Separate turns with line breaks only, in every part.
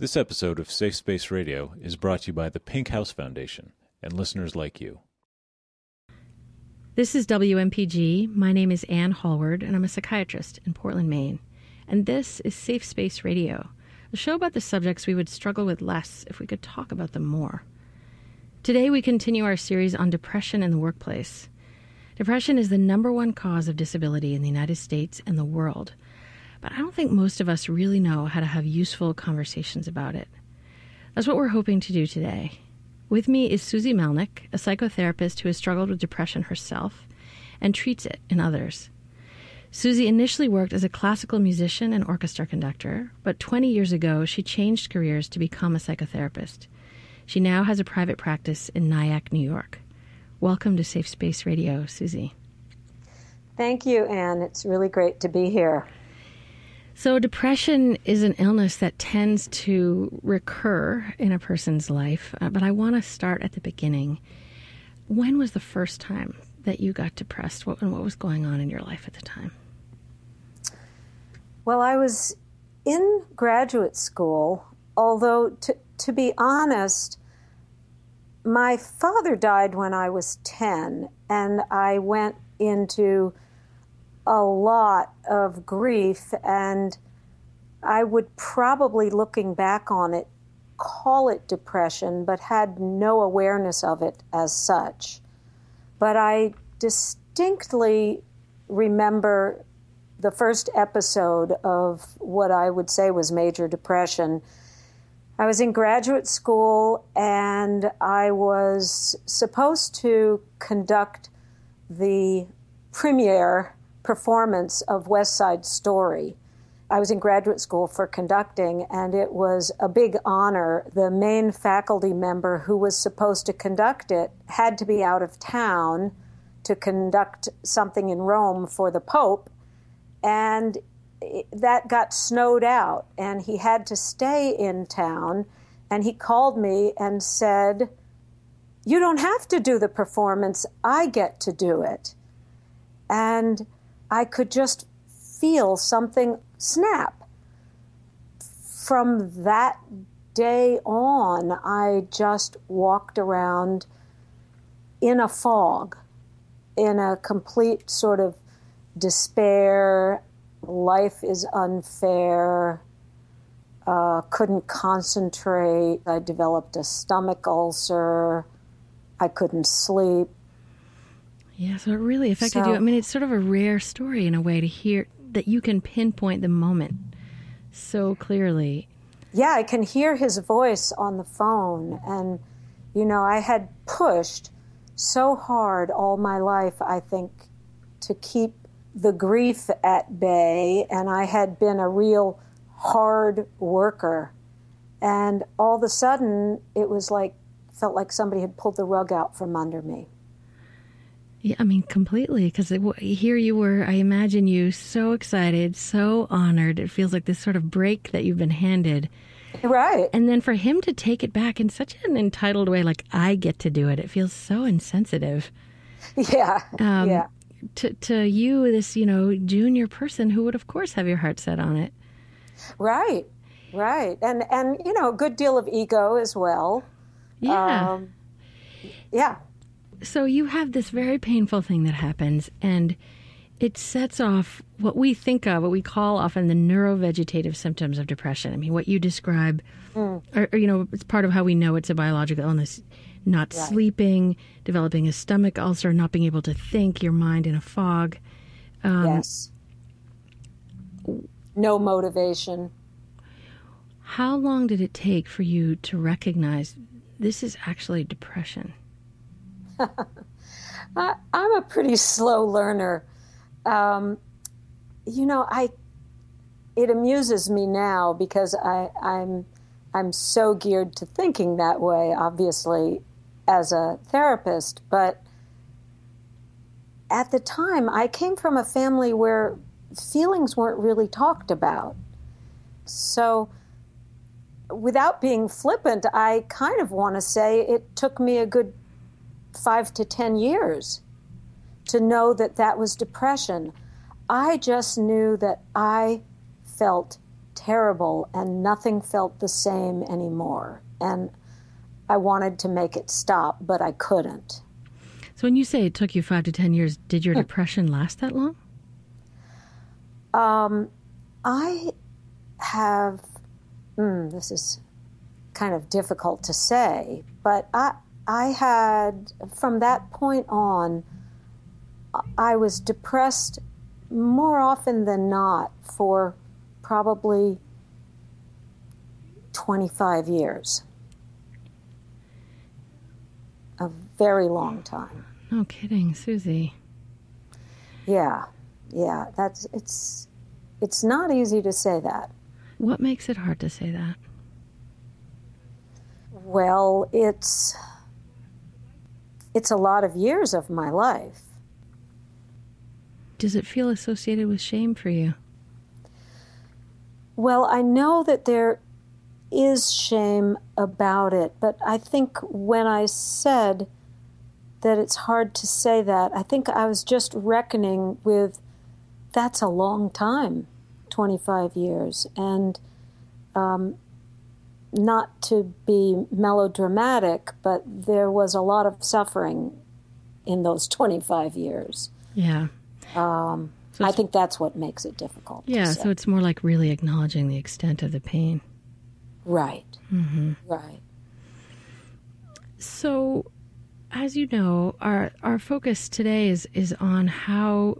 This episode of Safe Space Radio is brought to you by the Pink House Foundation and listeners like you.
This is WMPG. My name is Anne Hallward, and I'm a psychiatrist in Portland, Maine. And this is Safe Space Radio, a show about the subjects we would struggle with less if we could talk about them more. Today, we continue our series on depression in the workplace. Depression is the number one cause of disability in the United States and the world, but I don't think most of us really know how to have useful conversations about it. That's what we're hoping to do today. With me is Susie Melnick, a psychotherapist who has struggled with depression herself and treats it in others. Susie initially worked as a classical musician and orchestra conductor, but 20 years ago she changed careers to become a psychotherapist. She now has a private practice in Nyack, New York. Welcome to Safe Space Radio, Susie.
Thank you, Anne. It's really great to be here.
So, depression is an illness that tends to recur in a person's life, uh, but I want to start at the beginning. When was the first time that you got depressed? What, and what was going on in your life at the time?
Well, I was in graduate school, although, to, to be honest, my father died when I was 10, and I went into a lot of grief, and I would probably, looking back on it, call it depression, but had no awareness of it as such. But I distinctly remember the first episode of what I would say was major depression I was in graduate school and I was supposed to conduct the premiere performance of West Side Story. I was in graduate school for conducting, and it was a big honor. The main faculty member who was supposed to conduct it had to be out of town to conduct something in Rome for the Pope, and that got snowed out and he had to stay in town. And he called me and said, You don't have to do the performance, I get to do it. And I could just feel something snap. From that day on, I just walked around in a fog, in a complete sort of despair life is unfair, uh, couldn't concentrate. I developed a stomach ulcer. I couldn't sleep.
Yeah, so it really affected so, you. I mean, it's sort of a rare story in a way to hear that you can pinpoint the moment so clearly.
Yeah, I can hear his voice on the phone. And, you know, I had pushed so hard all my life, I think, to keep the grief at bay, and I had been a real hard worker. And all of a sudden, it was like, felt like somebody had pulled the rug out from under me.
Yeah, I mean, completely. Because here you were, I imagine you so excited, so honored. It feels like this sort of break that you've been handed.
Right.
And then for him to take it back in such an entitled way, like, I get to do it, it feels so insensitive.
Yeah. Um, yeah
to to you, this you know junior person who would of course have your heart set on it.
Right, right, and and you know a good deal of ego as well.
Yeah, um,
yeah.
So you have this very painful thing that happens, and it sets off what we think of, what we call often the neurovegetative symptoms of depression. I mean, what you describe, mm. or, or, you know, it's part of how we know it's a biological illness not right. sleeping, developing a stomach ulcer, not being able to think, your mind in a fog.
Um, yes. No motivation.
How long did it take for you to recognize this is actually depression?
I, am a pretty slow learner. Um, you know, I it amuses me now because I, I'm I'm so geared to thinking that way. Obviously, as a therapist, but at the time, I came from a family where feelings weren't really talked about. So, without being flippant, I kind of want to say it took me a good five to 10 years to know that that was depression. I just knew that I felt terrible, and nothing felt the same anymore. And I wanted to make it stop, but I couldn't.
So, when you say it took you five to 10 years, did your depression last that long?
Um, I have, mm, this is kind of difficult to say, but I, I had, from that point on, I was depressed more often than not for probably 25 years. A very long time.
No kidding, Susie.
Yeah. Yeah, that's it's it's not easy to say that.
What makes it hard to say that?
Well, it's it's a lot of years of my life.
Does it feel associated with shame for you?
Well, I know that there is shame about it, but I think when I said that it's hard to say that, I think I was just reckoning with that's a long time 25 years. And um, not to be melodramatic, but there was a lot of suffering in those 25 years.
Yeah.
Um, so I think that's what makes it difficult.
Yeah, so it's more like really acknowledging the extent of the pain.
Right.
Mm-hmm.
Right.
So, as you know, our our focus today is is on how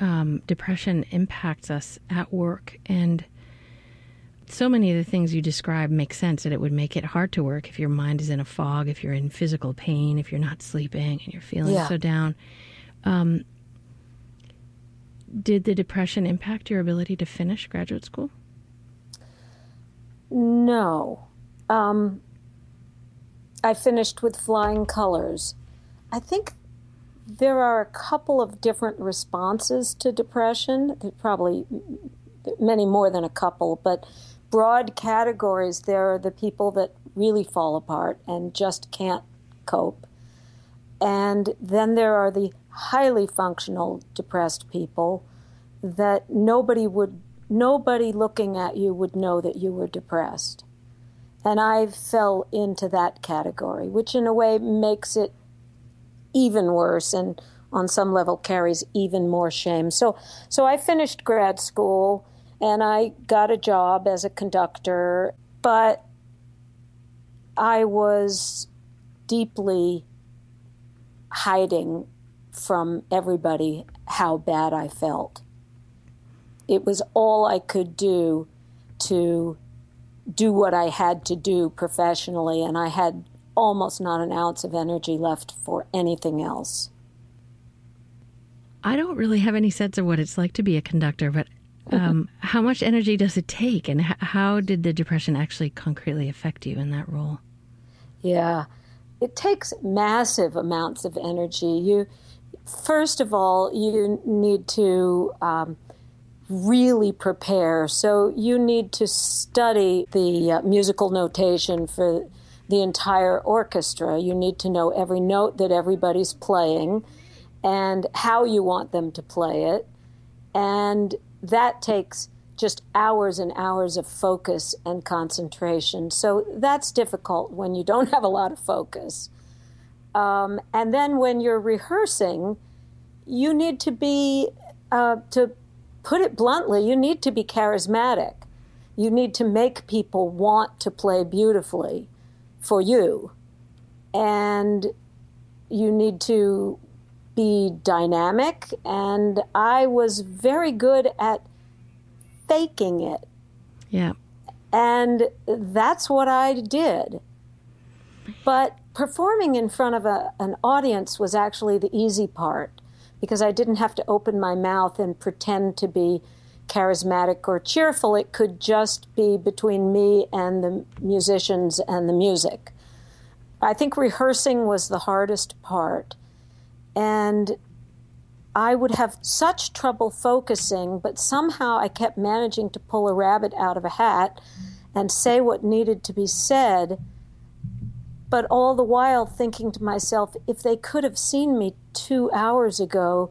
um, depression impacts us at work, and so many of the things you describe make sense. That it would make it hard to work if your mind is in a fog, if you're in physical pain, if you're not sleeping, and you're feeling yeah. so down. Um, did the depression impact your ability to finish graduate school?
No. Um, I finished with flying colors. I think there are a couple of different responses to depression. Probably many more than a couple, but broad categories there are the people that really fall apart and just can't cope. And then there are the highly functional depressed people that nobody would nobody looking at you would know that you were depressed. And I fell into that category, which in a way makes it even worse and on some level carries even more shame. So so I finished grad school and I got a job as a conductor, but I was deeply hiding from everybody how bad I felt. It was all I could do to do what I had to do professionally, and I had almost not an ounce of energy left for anything else.
I don't really have any sense of what it's like to be a conductor, but um, how much energy does it take, and how did the depression actually concretely affect you in that role?
Yeah, it takes massive amounts of energy. You, first of all, you need to um, really prepare. So you need to study the uh, musical notation for the entire orchestra. You need to know every note that everybody's playing and how you want them to play it. And that takes just hours and hours of focus and concentration. So that's difficult when you don't have a lot of focus. Um, and then when you're rehearsing, you need to be, uh, to put it bluntly, you need to be charismatic. You need to make people want to play beautifully for you. And you need to be dynamic. And I was very good at faking it.
Yeah.
And that's what I did. But performing in front of a, an audience was actually the easy part because I didn't have to open my mouth and pretend to be charismatic or cheerful. It could just be between me and the musicians and the music. I think rehearsing was the hardest part. And I would have such trouble focusing, but somehow I kept managing to pull a rabbit out of a hat and say what needed to be said but all the while thinking to myself, if they could have seen me two hours ago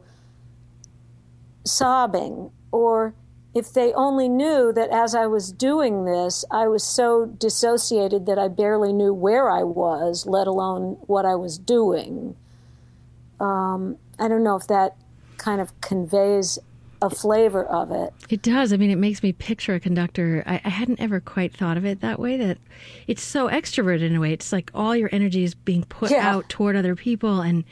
sobbing, or if they only knew that as I was doing this, I was so dissociated that I barely knew where I was, let alone what I was doing. Um, I don't know if that kind of conveys a flavor of it.
It does. I mean, it makes me picture a conductor. I, I, hadn't ever quite thought of it that way. That it's so extroverted in a way. It's like all your energy is being put yeah. out toward other people, and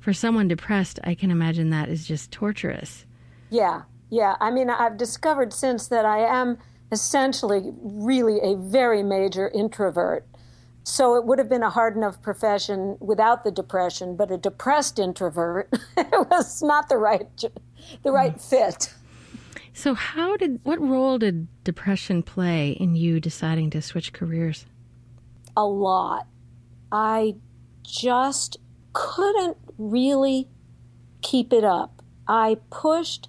for someone depressed, I can imagine that is just torturous.
Yeah, yeah. I mean, I've discovered since that I am essentially really a very major introvert. So it would have been a hard enough profession without the depression, but a depressed introvert it was not the right the right mm. fit.
So how did what role did depression play in you deciding to switch careers?
A lot. I just couldn't really keep it up. I pushed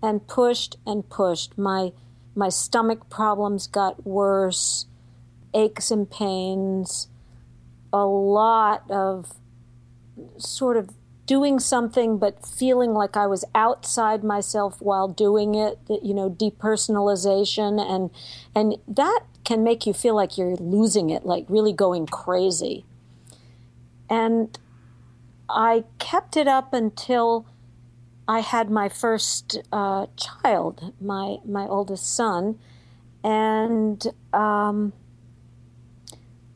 and pushed and pushed. My my stomach problems got worse aches and pains, a lot of sort of doing something but feeling like I was outside myself while doing it, you know, depersonalization and and that can make you feel like you're losing it, like really going crazy. And I kept it up until I had my first uh, child, my my oldest son, and um,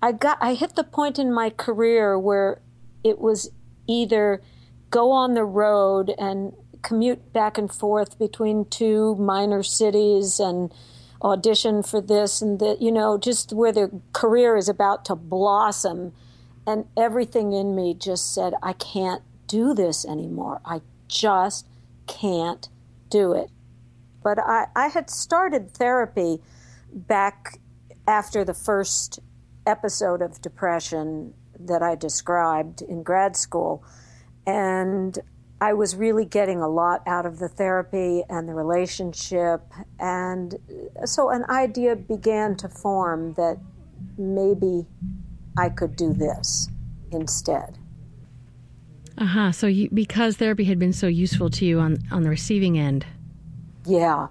I got I hit the point in my career where it was either go on the road and commute back and forth between two minor cities and audition for this and that you know just where the career is about to blossom and everything in me just said I can't do this anymore. I just can't do it. But I, I had started therapy back after the first episode of depression that I described in grad school. And I was really getting a lot out of the therapy and the relationship. And so an idea began to form that maybe I could do this instead.
Uh huh. So, you, because therapy had been so useful to you on, on the receiving end.
Yeah.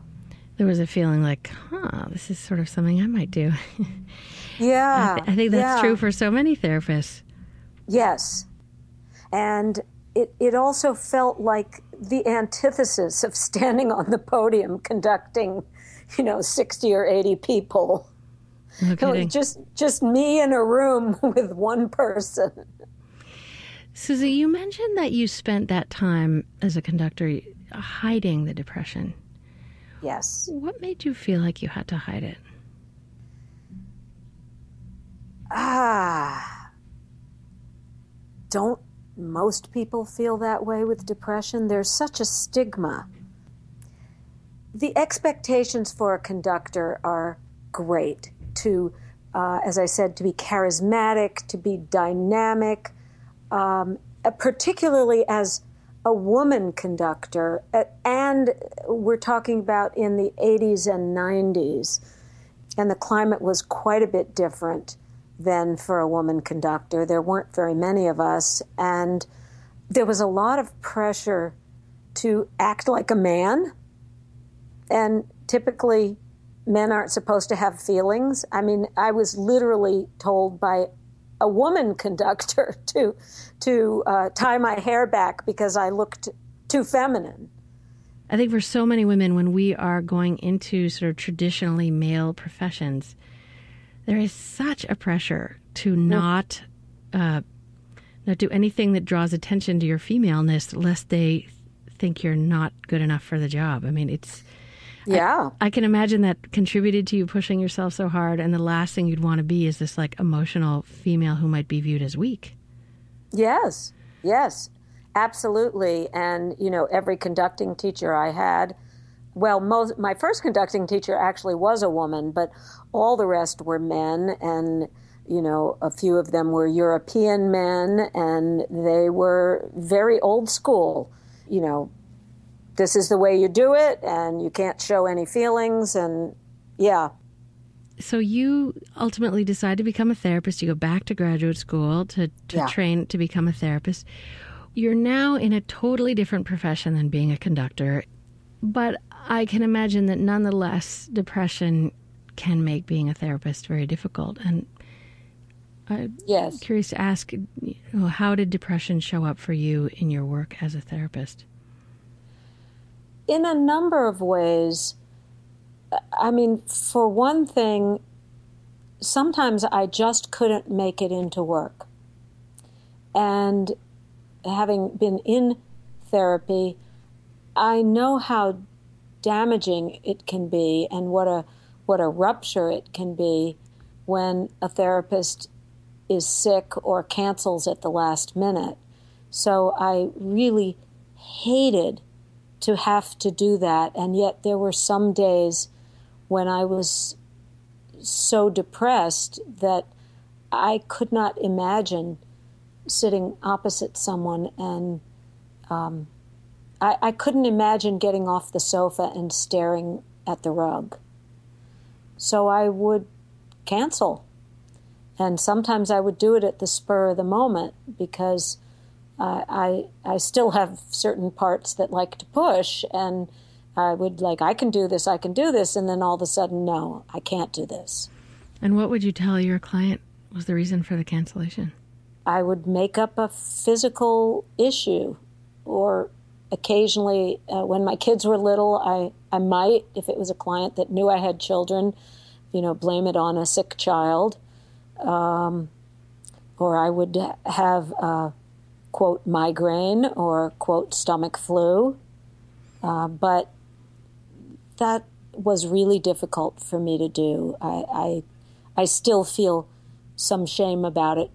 There was a feeling like, huh, this is sort of something I might do.
Yeah.
I, th- I think that's yeah. true for so many therapists.
Yes. And it, it also felt like the antithesis of standing on the podium conducting, you know, 60 or 80 people.
No
just just me in a room with one person.
Susie, you mentioned that you spent that time as a conductor hiding the depression.
Yes.
What made you feel like you had to hide it?
Ah, don't most people feel that way with depression? There's such a stigma. The expectations for a conductor are great to, uh, as I said, to be charismatic, to be dynamic, um, uh, particularly as a woman conductor. Uh, and we're talking about in the 80s and 90s, and the climate was quite a bit different than for a woman conductor. There weren't very many of us, and there was a lot of pressure to act like a man. And typically, men aren't supposed to have feelings. I mean, I was literally told by a woman conductor to to uh, tie my hair back because I looked too feminine.
I think for so many women, when we are going into sort of traditionally male professions, there is such a pressure to not uh, not do anything that draws attention to your femaleness, lest they think you're not good enough for the job. I mean, it's
yeah.
I, I, can imagine that contributed to you pushing yourself so hard, and the last thing you'd want to be is this like emotional female who might be viewed as weak.
Yes, yes, absolutely. And you know, every conducting teacher I had well, most, my first conducting teacher actually was a woman, but all the rest were men, and you know, a few of them were European men, and they were very old school. You know, this is the way you do it, and you can't show any feelings, and yeah.
So you ultimately decide to become a therapist. You go back to graduate school to, to yeah. train to become a therapist. You're now in a totally different profession than being a conductor. But I can imagine that nonetheless, depression can make being a therapist very difficult. And I'm
yes.
curious to ask how did depression show up for you in your work as a therapist?
In a number of ways. I mean, for one thing, sometimes I just couldn't make it into work. And having been in therapy, I know how damaging it can be and what a what a rupture it can be when a therapist is sick or cancels at the last minute. So I really hated to have to do that and yet there were some days when I was so depressed that I could not imagine sitting opposite someone and um, I, I couldn't imagine getting off the sofa and staring at the rug. So I would cancel. And sometimes I would do it at the spur of the moment because uh, I I still have certain parts that like to push, and I would like I can do this, I can do this, and then all of a sudden, no, I can't do this.
And what would you tell your client was the reason for the cancellation?
I would make up a physical issue, or occasionally, uh, when my kids were little, I, I might, if it was a client that knew I had children, you know, blame it on a sick child. Um, or I would have a quote migraine or quote stomach flu. Uh, but that was really difficult for me to do. I, I, I still feel some shame about it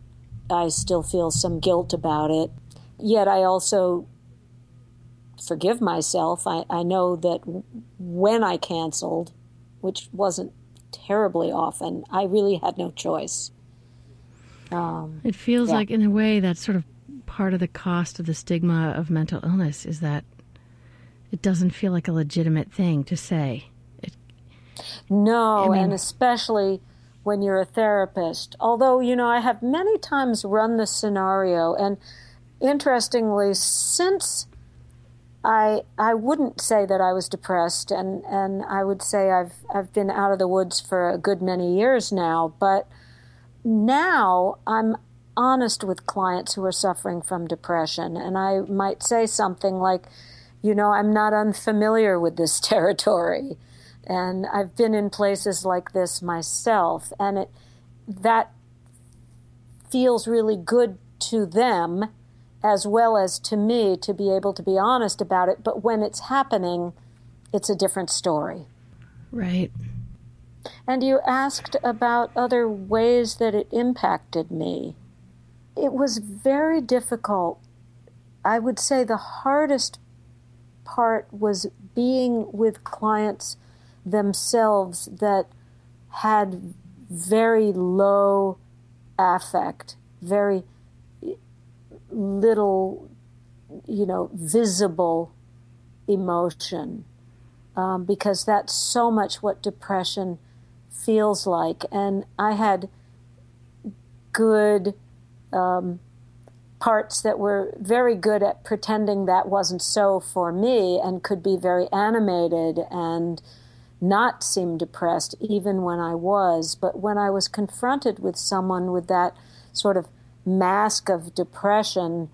I still feel some guilt about it. Yet I also forgive myself. I, I know that when I canceled, which wasn't terribly often, I really had no choice.
Um, it feels yeah. like, in a way, that's sort of part of the cost of the stigma of mental illness is that it doesn't feel like a legitimate thing to say. It,
no, I mean, and especially when you're a therapist. Although, you know, I have many times run the scenario, and interestingly, since I I wouldn't say that I was depressed, and, and I would say I've I've been out of the woods for a good many years now, but now I'm honest with clients who are suffering from depression, and I might say something like, you know, I'm not unfamiliar with this territory. And I've been in places like this myself, and it that feels really good to them as well as to me to be able to be honest about it. But when it's happening, it's a different story.
Right.
And you asked about other ways that it impacted me. It was very difficult. I would say the hardest part was being with clients themselves that had very low affect, very little, you know, visible emotion, um, because that's so much what depression feels like. And I had good um, parts that were very good at pretending that wasn't so for me and could be very animated and not seem depressed even when I was. But when I was confronted with someone with that sort of mask of depression,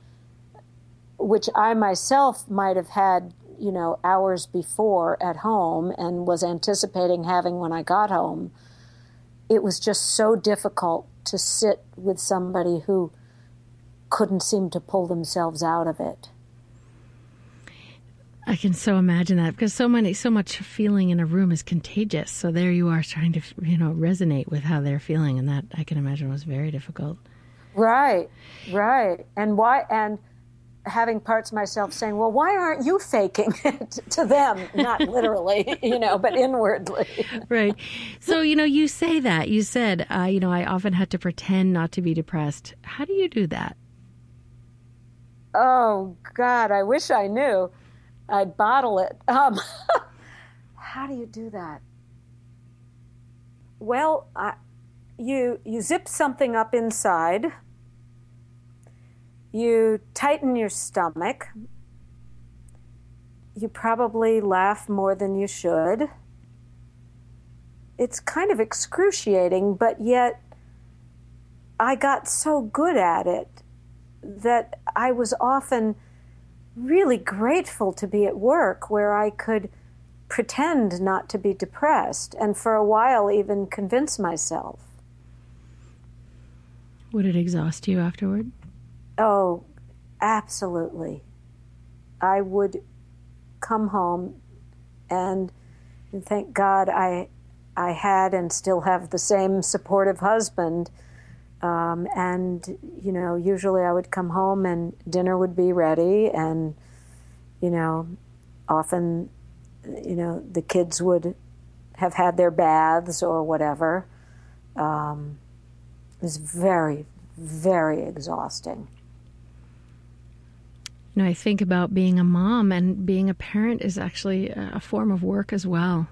which I myself might have had, you know, hours before at home and was anticipating having when I got home, it was just so difficult to sit with somebody who couldn't seem to pull themselves out of it.
I can so imagine that because so many, so much feeling in a room is contagious. So there you are trying to, you know, resonate with how they're feeling, and that I can imagine was very difficult.
Right, right, and why? And having parts of myself saying, "Well, why aren't you faking it to them? Not literally, you know, but inwardly."
right. So you know, you say that you said, uh, you know, I often had to pretend not to be depressed. How do you do that?
Oh God, I wish I knew. I'd bottle it. Um, how do you do that? Well, I, you you zip something up inside. You tighten your stomach. you probably laugh more than you should. It's kind of excruciating, but yet I got so good at it that I was often really grateful to be at work where I could pretend not to be depressed and for a while even convince myself.
Would it exhaust you afterward?
Oh, absolutely. I would come home and, thank God I I had and still have the same supportive husband. Um, and you know, usually I would come home and dinner would be ready, and you know, often, you know, the kids would have had their baths or whatever. Um, it was very, very exhausting.
You know, I think about being a mom and being a parent is actually a form of work as well.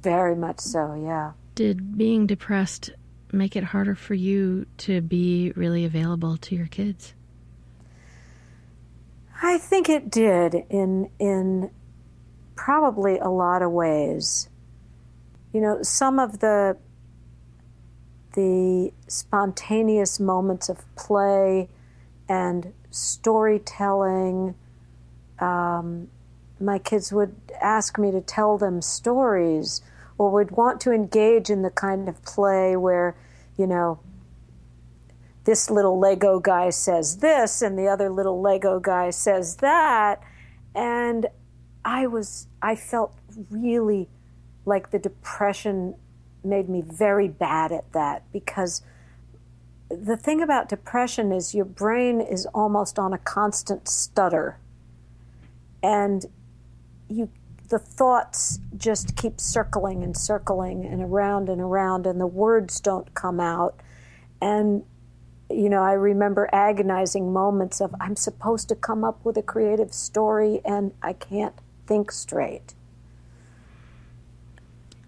Very much so, yeah.
Did being depressed make it harder for you to be really available to your kids?
I think it did in in probably a lot of ways. You know, some of the the spontaneous moments of play and storytelling. Um, my kids would ask me to tell them stories or would want to engage in the kind of play where, you know, this little Lego guy says this and the other little Lego guy says that. And I was, I felt really like the depression made me very bad at that because the thing about depression is your brain is almost on a constant stutter. And you the thoughts just keep circling and circling and around and around and the words don't come out. And you know, I remember agonizing moments of I'm supposed to come up with a creative story and I can't think straight.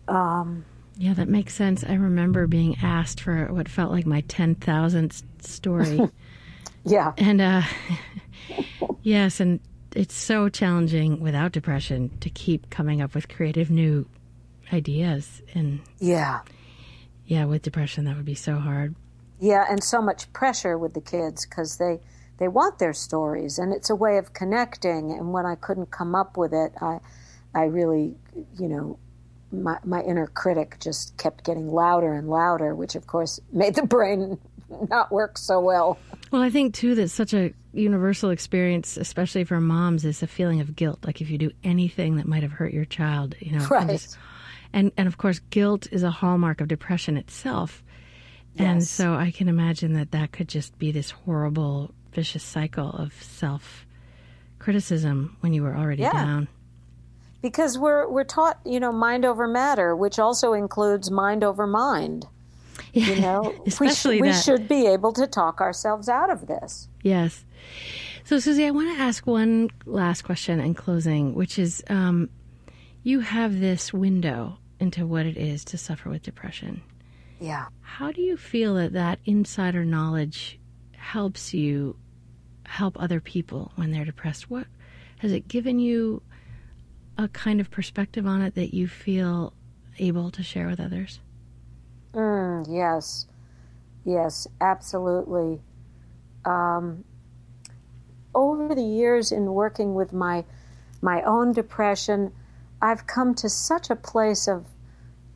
Um, yeah, that makes sense. I remember being asked for what felt like my 10,000th story.
yeah.
And uh, yes, and it's so challenging without depression to keep coming up with creative new ideas. And
yeah.
Yeah, with depression, that would be so hard.
Yeah, and so much pressure with the kids because they they want their stories, and it's a way of connecting. And when I couldn't come up with it, I I really, you know, my, my inner critic just kept getting louder and louder, which of course made the brain not work so well.
Well, I think too that such a universal experience, especially for moms, is a feeling of guilt. Like if you do anything that might have hurt your child, you know,
right.
And,
just,
and, and of course, guilt is a hallmark of depression itself. Yes. And so I can imagine that that could just be this horrible, vicious cycle of self criticism when you were already
yeah.
down
because we're we're taught you know mind over matter which also includes mind over mind.
Yeah,
you know
especially
we,
sh-
we should be able to talk ourselves out of this.
Yes. So susie i want to ask one last question in closing which is um, you have this window into what it is to suffer with depression.
Yeah.
How do you feel that that insider knowledge helps you help other people when they're depressed? What has it given you a kind of perspective on it that you feel able to share with others?
Mm, yes, yes, absolutely. Um, over the years in working with my my own depression, I've come to such a place of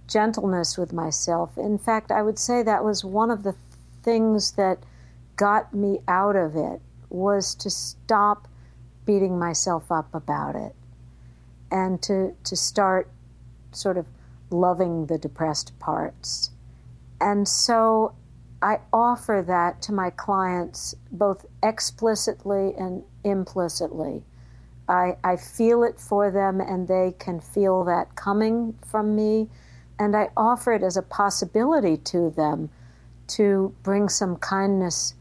gentleness with myself. In fact, I would say that was one of the things that got me out of it was to stop beating myself up about it and to, to start sort of loving the depressed parts. And so I offer that to my clients both explicitly and implicitly. I, I feel it for them and they can feel that coming from me. And I offer it as a possibility to them to bring some kindness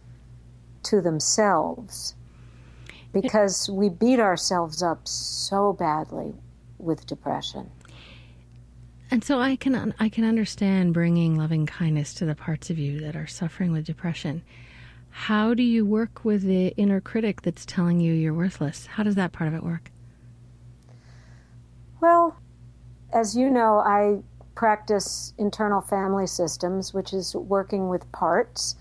to themselves because we beat ourselves up so badly with depression.
And so I can I can understand bringing loving kindness to the parts of you that are suffering with depression. How do you work with the inner critic that's telling you you're worthless? How does that part of it work?
Well, as you know, I practice internal family systems, which is working with parts,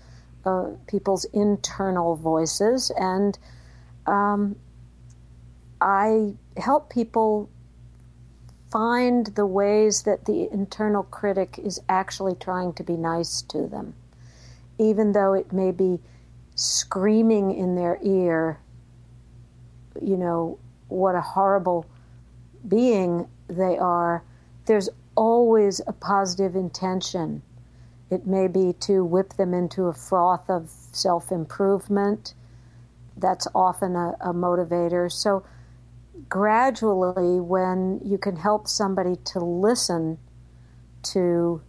uh, people's internal voices, and um, I help people find the ways that the internal critic is actually trying to be nice to them, even though it may be screaming in their ear, you know, what a horrible being they are. There's always a positive intention. It may be to whip them into a froth of self improvement. That's often a, a, motivator. So, gradually, when you can help somebody to listen to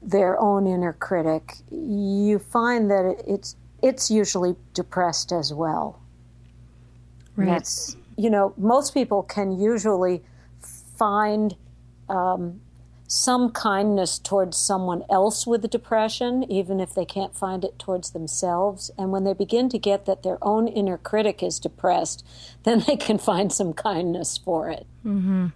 their own inner critic, you find that it's it's usually depressed as well.
Right.
That's you know most people can usually find um, some kindness towards someone else with depression, even if they can't find it towards themselves. And when they begin to get that their own inner critic is depressed, then they can find some kindness for it.
Mm-hmm.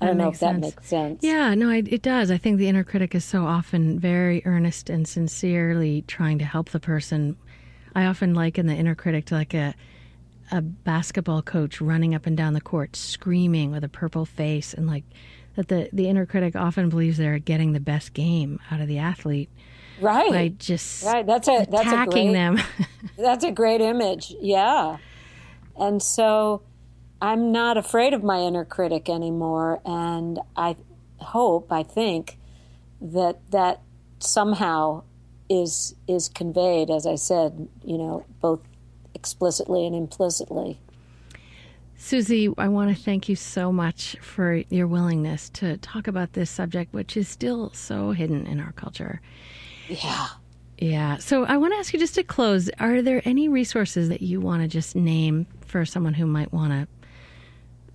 I don't know if that makes sense.
Yeah, no, it does. I think the inner critic is so often very earnest and sincerely trying to help the person. I often liken the inner critic to like a a basketball coach running up and down the court screaming with a purple face and like that the, the inner critic often believes they're getting the best game out of the athlete
right.
by just
right. That's a that's
attacking
a great,
them.
That's a great image. Yeah. And so i'm not afraid of my inner critic anymore. And i hope i think that that somehow is is conveyed as i said you know both explicitly and implicitly
Susie, I want to thank you so much for your willingness to talk about this subject, which is still so hidden in our culture.
Yeah.
Yeah. So I want to ask you just to close are there any resources that you want to just name for someone who might want to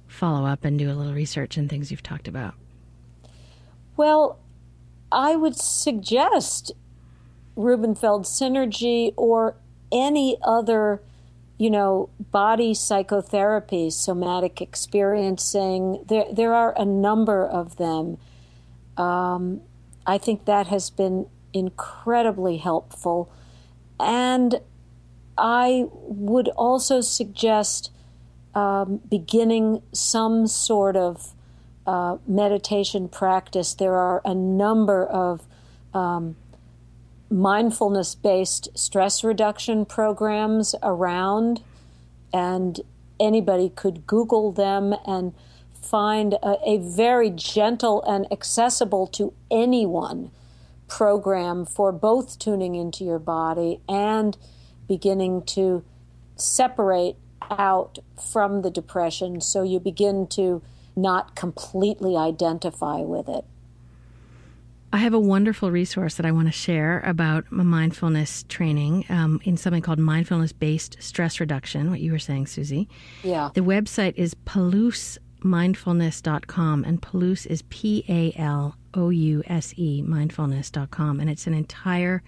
follow up and do a little research and things you've talked about?
Well, I would suggest Rubenfeld Synergy or any other you know, body psychotherapy, somatic experiencing. There, there are a number of them. Um, I think that has been incredibly helpful. And I would also suggest um, beginning some sort of uh, meditation practice. There are a number of um, mindfulness based stress reduction programs around, and anybody could Google them and find a, a, very gentle and accessible to anyone program for both tuning into your body and beginning to separate out from the depression so you begin to not completely identify with it.
I have a wonderful resource that I want to share about my mindfulness training um, in something called mindfulness based stress reduction, what you were saying, Susie.
Yeah.
The website is palouse.mindfulness.com, and Palouse is P A L O U S E, mindfulness.com. And it's an entire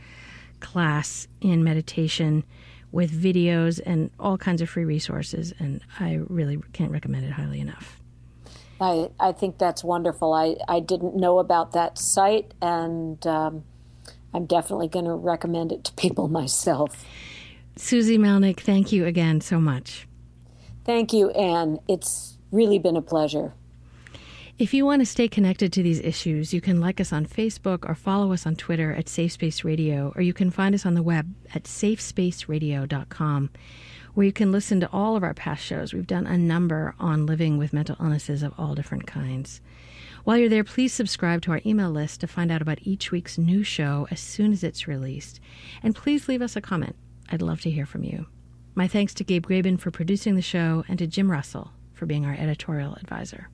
class in meditation with videos and all kinds of free resources. And I really can't recommend it highly enough.
I, I think that's wonderful. I, I didn't know about that site, and um, I'm definitely going to recommend it to people myself.
Susie Melnick, thank you again so much.
Thank you, Anne. It's really been a pleasure.
If you want to stay connected to these issues, you can like us on Facebook or follow us on Twitter at Safe Space Radio, or you can find us on the web at safespaceradio.com where you can listen to all of our past shows. We've done a number on living with mental illnesses of all different kinds. While you're there, please subscribe to our email list to find out about each week's new show as soon as it's released. And please leave us a comment. I'd love to hear from you. My thanks to Gabe Graben for producing the show and to Jim Russell for being our editorial advisor.